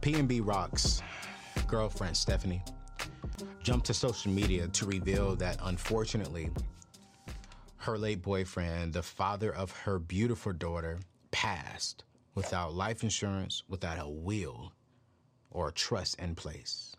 PNB Rock's girlfriend, Stephanie, jumped to social media to reveal that unfortunately, her late boyfriend, the father of her beautiful daughter, passed without life insurance, without a will or a trust in place.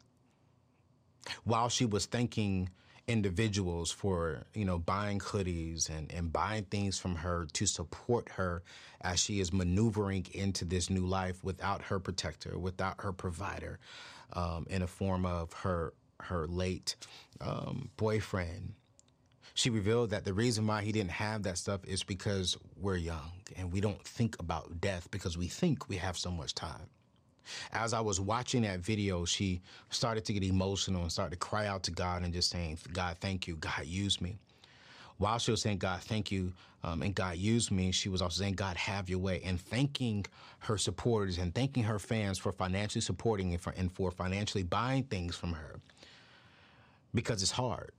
While she was thanking individuals for, you know, buying hoodies and, and buying things from her to support her as she is maneuvering into this new life without her protector, without her provider, um, in a form of her her late um, boyfriend. She revealed that the reason why he didn't have that stuff is because we're young and we don't think about death because we think we have so much time. As I was watching that video, she started to get emotional and started to cry out to God and just saying, God, thank you. God, use me. While she was saying, God, thank you, um, and God, use me, she was also saying, God, have your way, and thanking her supporters and thanking her fans for financially supporting and for, and for financially buying things from her because it's hard.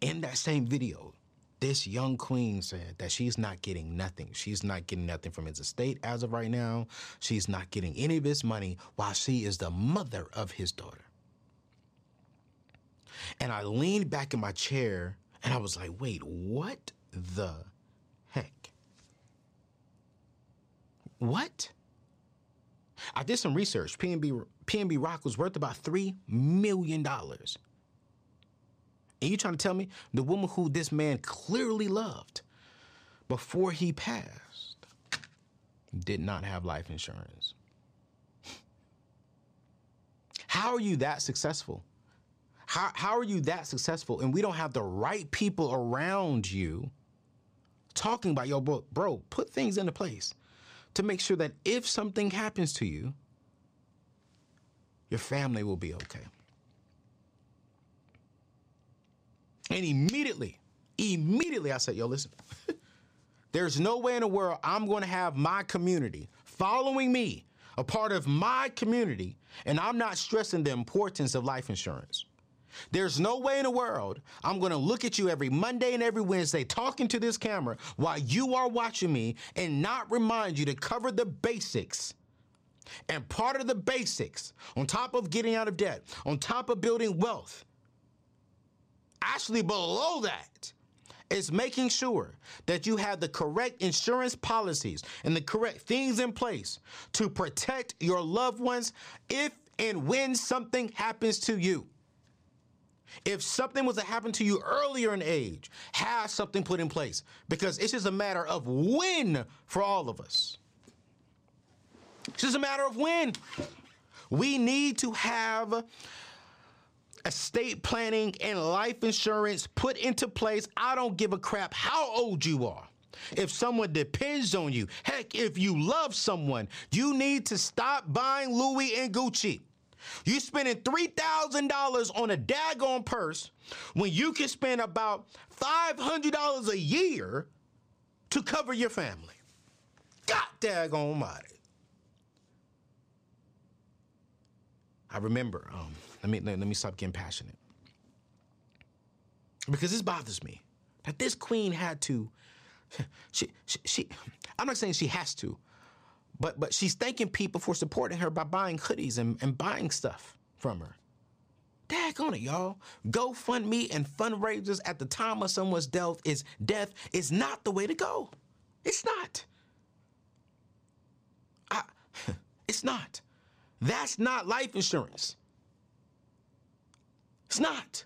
In that same video, this young queen said that she's not getting nothing. She's not getting nothing from his estate as of right now. She's not getting any of his money while she is the mother of his daughter. And I leaned back in my chair and I was like, wait, what the heck? What? I did some research. PNB, PNB Rock was worth about $3 million. And you trying to tell me the woman who this man clearly loved before he passed did not have life insurance? How are you that successful? How, how are you that successful and we don't have the right people around you talking about your bro, bro, put things into place to make sure that if something happens to you, your family will be okay. And immediately, immediately I said, yo, listen, there's no way in the world I'm going to have my community following me, a part of my community, and I'm not stressing the importance of life insurance. There's no way in the world I'm going to look at you every Monday and every Wednesday talking to this camera while you are watching me and not remind you to cover the basics. And part of the basics, on top of getting out of debt, on top of building wealth, actually below that is making sure that you have the correct insurance policies and the correct things in place to protect your loved ones if and when something happens to you. If something was to happen to you earlier in age, have something put in place because it's just a matter of when for all of us. It's just a matter of when. We need to have estate planning and life insurance put into place. I don't give a crap how old you are. If someone depends on you, heck, if you love someone, you need to stop buying Louis and Gucci. You're spending $3,000 on a daggone purse when you can spend about $500 a year to cover your family. God daggone mighty. I remember, um, let me let, me stop getting passionate. Because this bothers me. That this queen had to she, she, she I'm not saying she has to, but but she's thanking people for supporting her by buying hoodies and, and buying stuff from her. Dag on it, y'all. GoFundMe and fundraisers at the time of someone's death is death is not the way to go. It's not. I, it's not. That's not life insurance. It's not.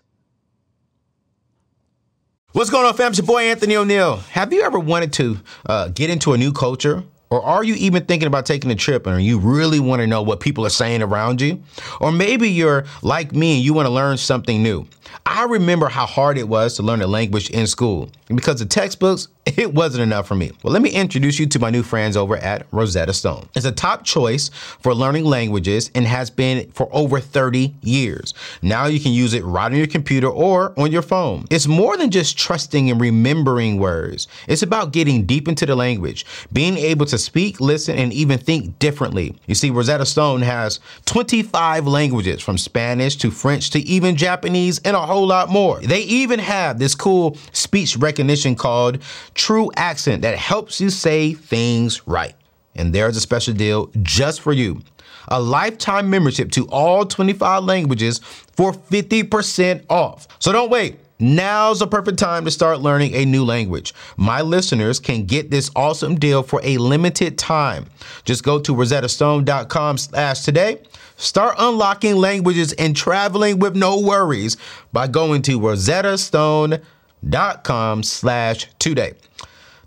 What's going on, fam? It's your boy Anthony O'Neal. Have you ever wanted to uh, get into a new culture? Or are you even thinking about taking a trip and you really want to know what people are saying around you? Or maybe you're like me and you want to learn something new. I remember how hard it was to learn a language in school because the textbooks it wasn't enough for me. Well, let me introduce you to my new friends over at Rosetta Stone. It's a top choice for learning languages and has been for over 30 years. Now you can use it right on your computer or on your phone. It's more than just trusting and remembering words. It's about getting deep into the language, being able to speak, listen, and even think differently. You see, Rosetta Stone has 25 languages from Spanish to French to even Japanese and a whole lot more. They even have this cool speech recognition called TruAccent that helps you say things right. And there's a special deal just for you a lifetime membership to all 25 languages for 50% off. So don't wait. Now's the perfect time to start learning a new language. My listeners can get this awesome deal for a limited time. Just go to rosettastone.com slash today. Start unlocking languages and traveling with no worries by going to rosettastone.com slash today.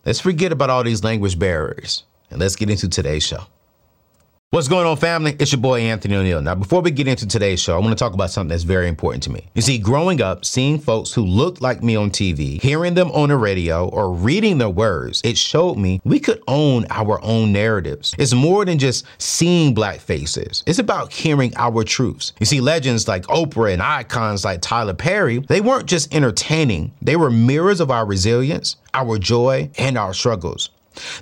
Let's forget about all these language barriers and let's get into today's show. What's going on, family? It's your boy Anthony O'Neal. Now, before we get into today's show, I want to talk about something that's very important to me. You see, growing up, seeing folks who looked like me on TV, hearing them on the radio, or reading their words, it showed me we could own our own narratives. It's more than just seeing black faces, it's about hearing our truths. You see, legends like Oprah and icons like Tyler Perry, they weren't just entertaining, they were mirrors of our resilience, our joy, and our struggles.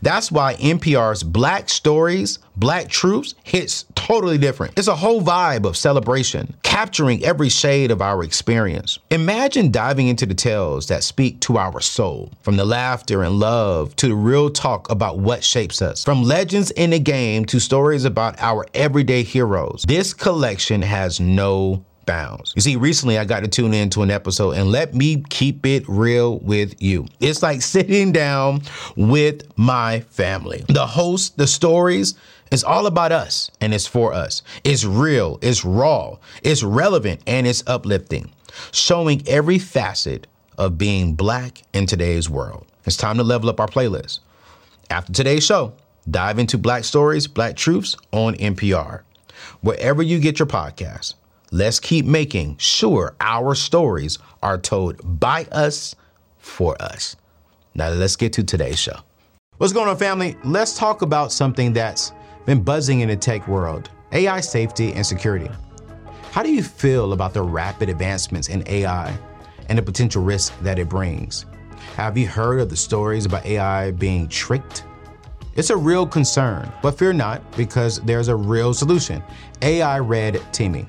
That's why NPR's Black Stories, Black Truths hits totally different. It's a whole vibe of celebration, capturing every shade of our experience. Imagine diving into the tales that speak to our soul, from the laughter and love to the real talk about what shapes us, from legends in the game to stories about our everyday heroes. This collection has no bounds. You see, recently I got to tune into an episode and let me keep it real with you. It's like sitting down with my family. The host, the stories, it's all about us and it's for us. It's real, it's raw, it's relevant, and it's uplifting, showing every facet of being black in today's world. It's time to level up our playlist. After today's show, dive into Black Stories, Black Truths on NPR. Wherever you get your podcasts, Let's keep making sure our stories are told by us for us. Now, let's get to today's show. What's going on, family? Let's talk about something that's been buzzing in the tech world AI safety and security. How do you feel about the rapid advancements in AI and the potential risk that it brings? Have you heard of the stories about AI being tricked? It's a real concern, but fear not because there's a real solution AI red teaming.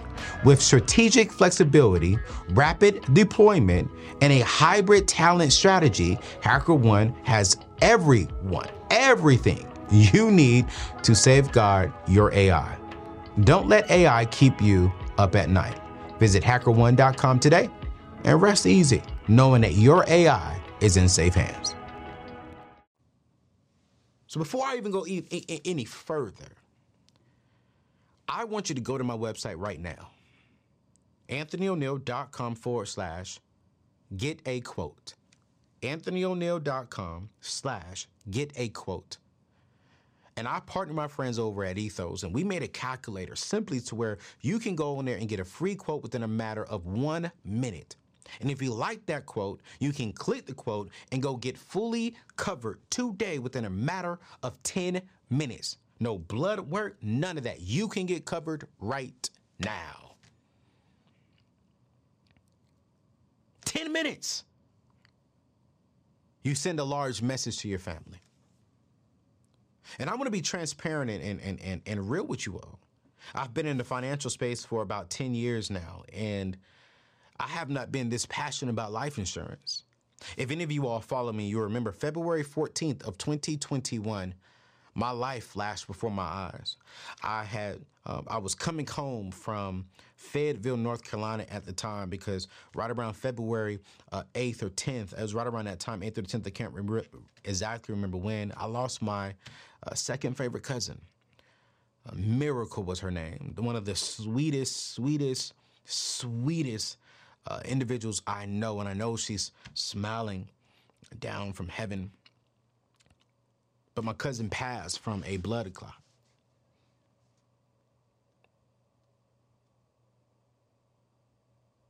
With strategic flexibility, rapid deployment, and a hybrid talent strategy, HackerOne has everyone, everything you need to safeguard your AI. Don't let AI keep you up at night. Visit hackerone.com today and rest easy knowing that your AI is in safe hands. So before I even go any further, I want you to go to my website right now anthonyoneal.com forward slash get a quote. anthonyoneal.com slash get a quote. And I partnered my friends over at Ethos, and we made a calculator simply to where you can go in there and get a free quote within a matter of one minute. And if you like that quote, you can click the quote and go get fully covered today within a matter of 10 minutes. No blood work, none of that. You can get covered right now. 10 minutes, you send a large message to your family. And I want to be transparent and, and, and, and real with you all. I've been in the financial space for about 10 years now, and I have not been this passionate about life insurance. If any of you all follow me, you remember February 14th of 2021, my life flashed before my eyes. I had uh, I was coming home from Fayetteville, North Carolina at the time because right around February uh, 8th or 10th, it was right around that time, 8th or 10th, I can't remember exactly remember when, I lost my uh, second favorite cousin. Miracle was her name. One of the sweetest, sweetest, sweetest uh, individuals I know. And I know she's smiling down from heaven. But my cousin passed from a blood clot.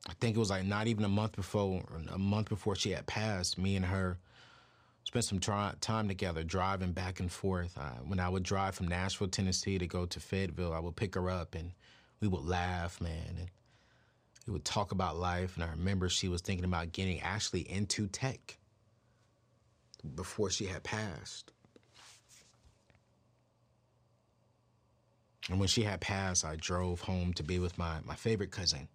I think it was like not even a month before, a month before she had passed. Me and her spent some try, time together, driving back and forth. Uh, when I would drive from Nashville, Tennessee, to go to Fayetteville, I would pick her up, and we would laugh, man, and we would talk about life. And I remember she was thinking about getting actually into tech before she had passed. And when she had passed, I drove home to be with my, my favorite cousin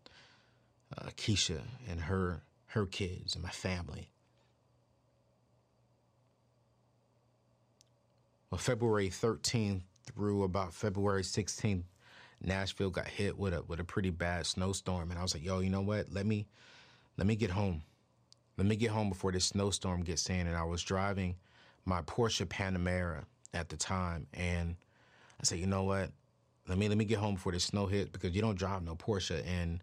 uh, Keisha and her her kids and my family. Well, February 13th through about February 16th, Nashville got hit with a with a pretty bad snowstorm, and I was like, "Yo, you know what? Let me let me get home. Let me get home before this snowstorm gets in." And I was driving my Porsche Panamera at the time, and I said, "You know what? Let me let me get home before the snow hit because you don't drive no Porsche and."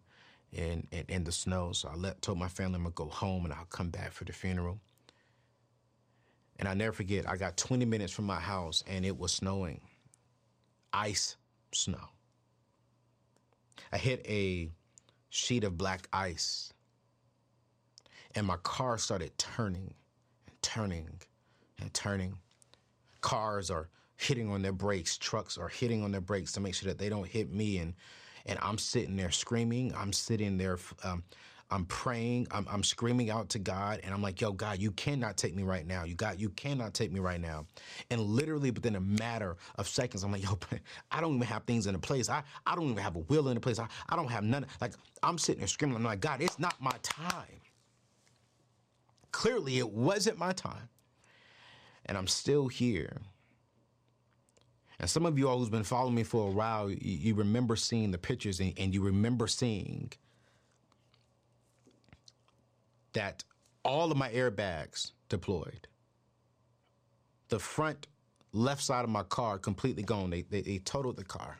in, in, in the snow. So I let, told my family I'm gonna go home and I'll come back for the funeral. And I never forget, I got 20 minutes from my house and it was snowing. Ice snow. I hit a sheet of black ice and my car started turning and turning and turning. Cars are hitting on their brakes, trucks are hitting on their brakes to make sure that they don't hit me and and I'm sitting there screaming. I'm sitting there. Um, I'm praying. I'm, I'm, screaming out to God, and I'm like, "Yo, God, you cannot take me right now. You got, you cannot take me right now." And literally within a matter of seconds, I'm like, "Yo, I don't even have things in a place. I, I don't even have a will in a place. I, I don't have none. Like I'm sitting there screaming. I'm like, God, it's not my time. Clearly, it wasn't my time, and I'm still here. And some of you all who's been following me for a while, you, you remember seeing the pictures and, and you remember seeing that all of my airbags deployed. The front left side of my car completely gone. They, they, they totaled the car.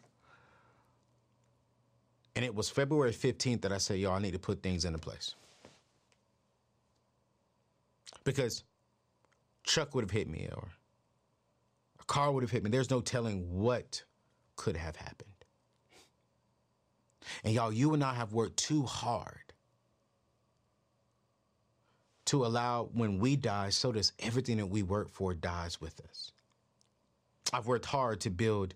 And it was February 15th that I said, yo, I need to put things into place. Because Chuck would have hit me or a car would have hit me. There's no telling what could have happened. And y'all, you and I have worked too hard to allow when we die, so does everything that we work for dies with us. I've worked hard to build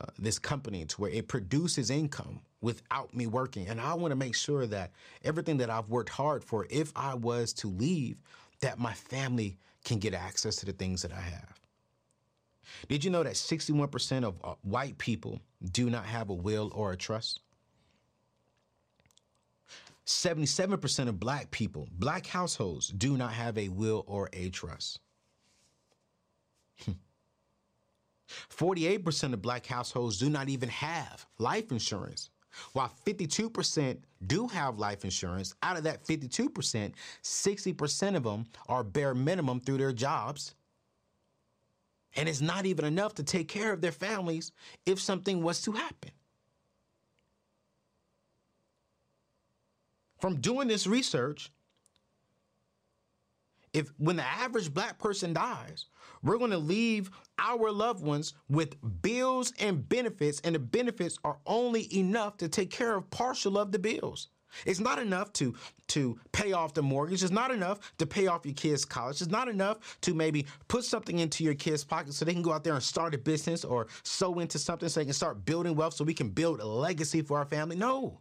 uh, this company to where it produces income without me working. And I want to make sure that everything that I've worked hard for, if I was to leave, that my family can get access to the things that I have. Did you know that 61% of uh, white people do not have a will or a trust? 77% of black people, black households, do not have a will or a trust. 48% of black households do not even have life insurance. While 52% do have life insurance, out of that 52%, 60% of them are bare minimum through their jobs and it's not even enough to take care of their families if something was to happen. From doing this research, if when the average black person dies, we're going to leave our loved ones with bills and benefits, and the benefits are only enough to take care of partial of the bills. It's not enough to to pay off the mortgage. It's not enough to pay off your kids' college. It's not enough to maybe put something into your kids' pocket so they can go out there and start a business or sow into something so they can start building wealth so we can build a legacy for our family. No.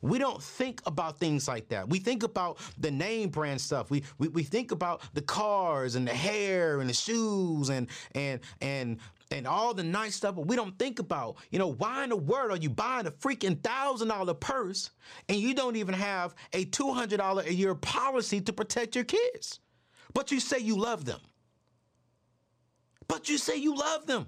We don't think about things like that. We think about the name brand stuff. We, we we think about the cars and the hair and the shoes and and and and all the nice stuff, but we don't think about, you know, why in the world are you buying a freaking thousand dollar purse and you don't even have a two hundred dollar a year policy to protect your kids? But you say you love them. But you say you love them.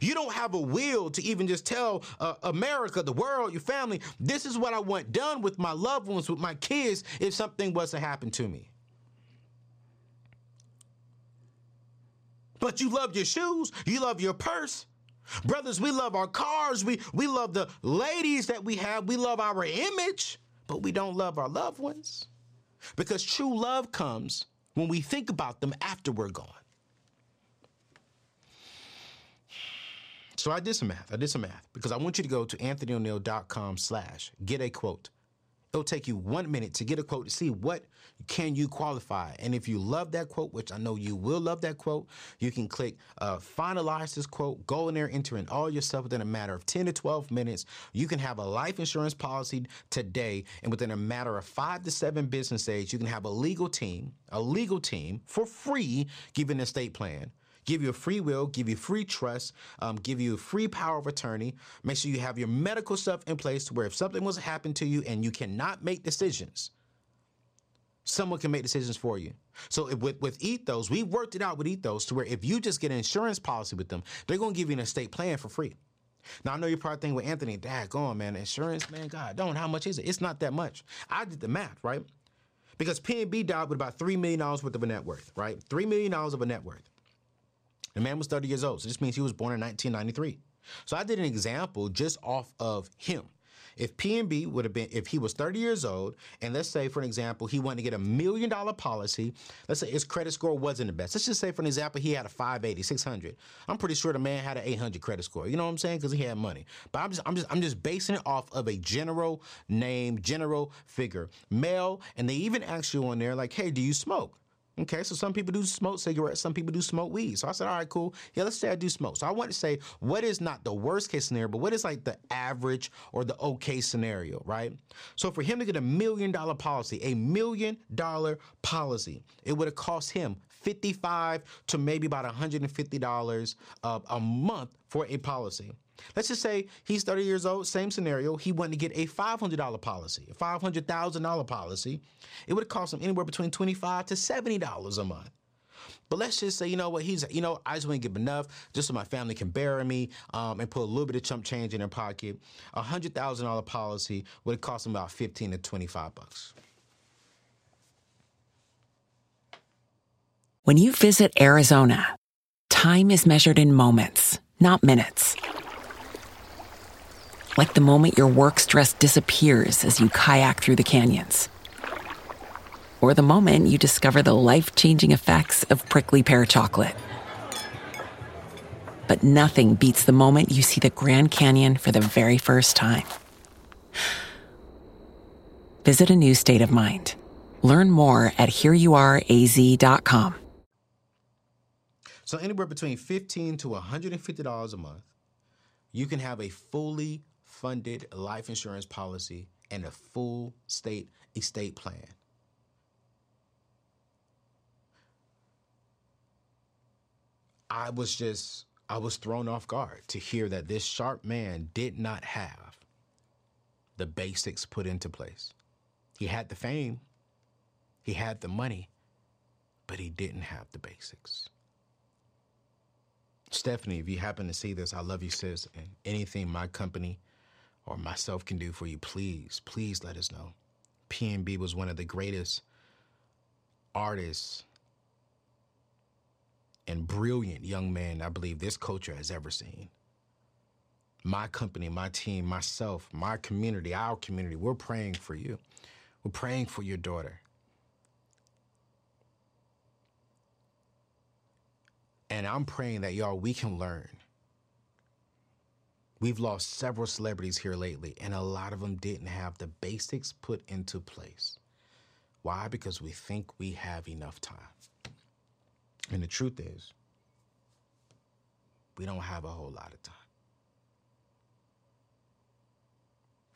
You don't have a will to even just tell uh, America, the world, your family, this is what I want done with my loved ones, with my kids, if something was to happen to me. But you love your shoes, you love your purse. Brothers, we love our cars, we, we love the ladies that we have, we love our image, but we don't love our loved ones. Because true love comes when we think about them after we're gone. So I did some math. I did some math because I want you to go to anthonyoneal.com slash get a quote. It'll take you one minute to get a quote to see what can you qualify. And if you love that quote, which I know you will love that quote, you can click uh, finalize this quote, go in there, enter in all your stuff within a matter of 10 to 12 minutes. You can have a life insurance policy today. And within a matter of five to seven business days, you can have a legal team, a legal team for free, give an estate plan give you a free will, give you free trust, um, give you a free power of attorney. Make sure you have your medical stuff in place to where if something was to happen to you and you cannot make decisions, someone can make decisions for you. So if, with with Ethos, we worked it out with Ethos to where if you just get an insurance policy with them, they're going to give you an estate plan for free. Now I know you're probably thinking with Anthony, Dad, go on, man, insurance, man, God, don't. How much is it? It's not that much. I did the math, right? Because PNB died with about three million dollars worth of a net worth, right? Three million dollars of a net worth. The man was 30 years old, so this means he was born in 1993. So I did an example just off of him. If PNB would have been, if he was 30 years old, and let's say, for an example, he wanted to get a million dollar policy, let's say his credit score wasn't the best. Let's just say, for an example, he had a 580, 600. I'm pretty sure the man had an 800 credit score. You know what I'm saying? Because he had money. But I'm just, I'm just, I'm just basing it off of a general name, general figure, male, and they even ask you on there like, hey, do you smoke? Okay, so some people do smoke cigarettes, some people do smoke weed. So I said, all right, cool. Yeah, let's say I do smoke. So I want to say, what is not the worst case scenario, but what is like the average or the okay scenario, right? So for him to get a million dollar policy, a million dollar policy, it would have cost him 55 to maybe about $150 uh, a month for a policy. Let's just say he's 30 years old, same scenario. He wanted to get a $500 policy, a $500,000 policy. It would have cost him anywhere between 25 to $70 a month. But let's just say, you know what, he's, you know, I just want to give enough just so my family can bury me um, and put a little bit of chump change in their pocket. A $100,000 policy would have cost him about 15 to 25 bucks. When you visit Arizona, time is measured in moments, not minutes like the moment your work stress disappears as you kayak through the canyons. Or the moment you discover the life changing effects of prickly pear chocolate. But nothing beats the moment you see the Grand Canyon for the very first time. Visit a new state of mind. Learn more at hereyouareaz.com. So anywhere between 15 to $150 a month, you can have a fully funded life insurance policy and a full state estate plan. I was just, I was thrown off guard to hear that this sharp man did not have the basics put into place. He had the fame, he had the money, but he didn't have the basics. Stephanie, if you happen to see this, I love you, sis. And anything my company or myself can do for you, please, please let us know. PNB was one of the greatest artists and brilliant young men I believe this culture has ever seen. My company, my team, myself, my community, our community, we're praying for you. We're praying for your daughter. And I'm praying that y'all, we can learn We've lost several celebrities here lately, and a lot of them didn't have the basics put into place. Why? Because we think we have enough time. And the truth is, we don't have a whole lot of time.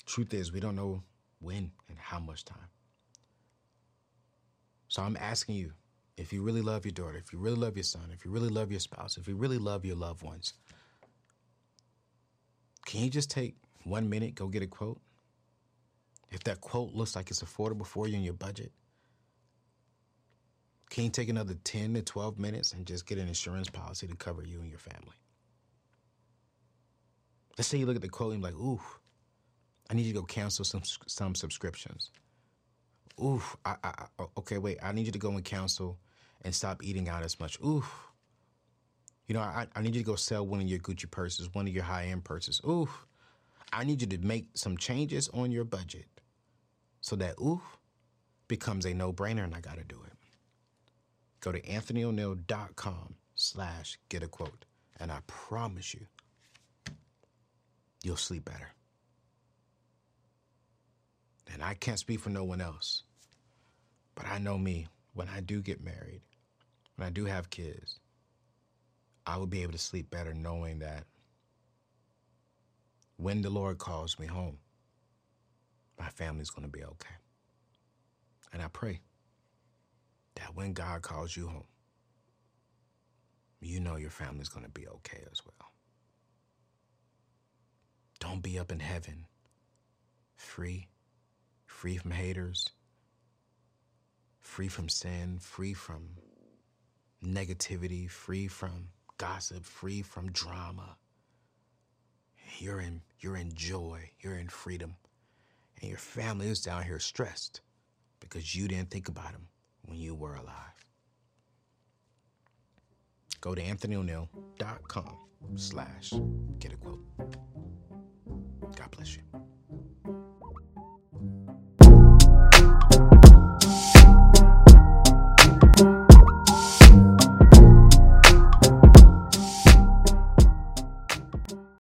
Truth is, we don't know When and how much time? So I'm asking you, if you really love your daughter, if you really love your son, if you really love your spouse, if you really love your loved ones, can you just take one minute, go get a quote? If that quote looks like it's affordable for you in your budget, can you take another 10 to 12 minutes and just get an insurance policy to cover you and your family? Let's say you look at the quote and you're like, ooh, I need you to go cancel some some subscriptions. Ooh, I, I, okay, wait, I need you to go and cancel and stop eating out as much. Ooh, you know, I, I need you to go sell one of your Gucci purses, one of your high end purses. Oof. I need you to make some changes on your budget so that oof becomes a no brainer and I got to do it. Go to anthonyoneal.com slash get a quote. And I promise you, you'll sleep better. And I can't speak for no one else, but I know me, when I do get married, when I do have kids, I will be able to sleep better knowing that when the Lord calls me home, my family's going to be okay. And I pray that when God calls you home, you know your family's going to be okay as well. Don't be up in heaven, free, free from haters, free from sin, free from negativity, free from gossip, free from drama. You're in you're in joy, you're in freedom. And your family is down here stressed because you didn't think about them when you were alive. Go to anthonyoneal.com slash get a quote. God bless you.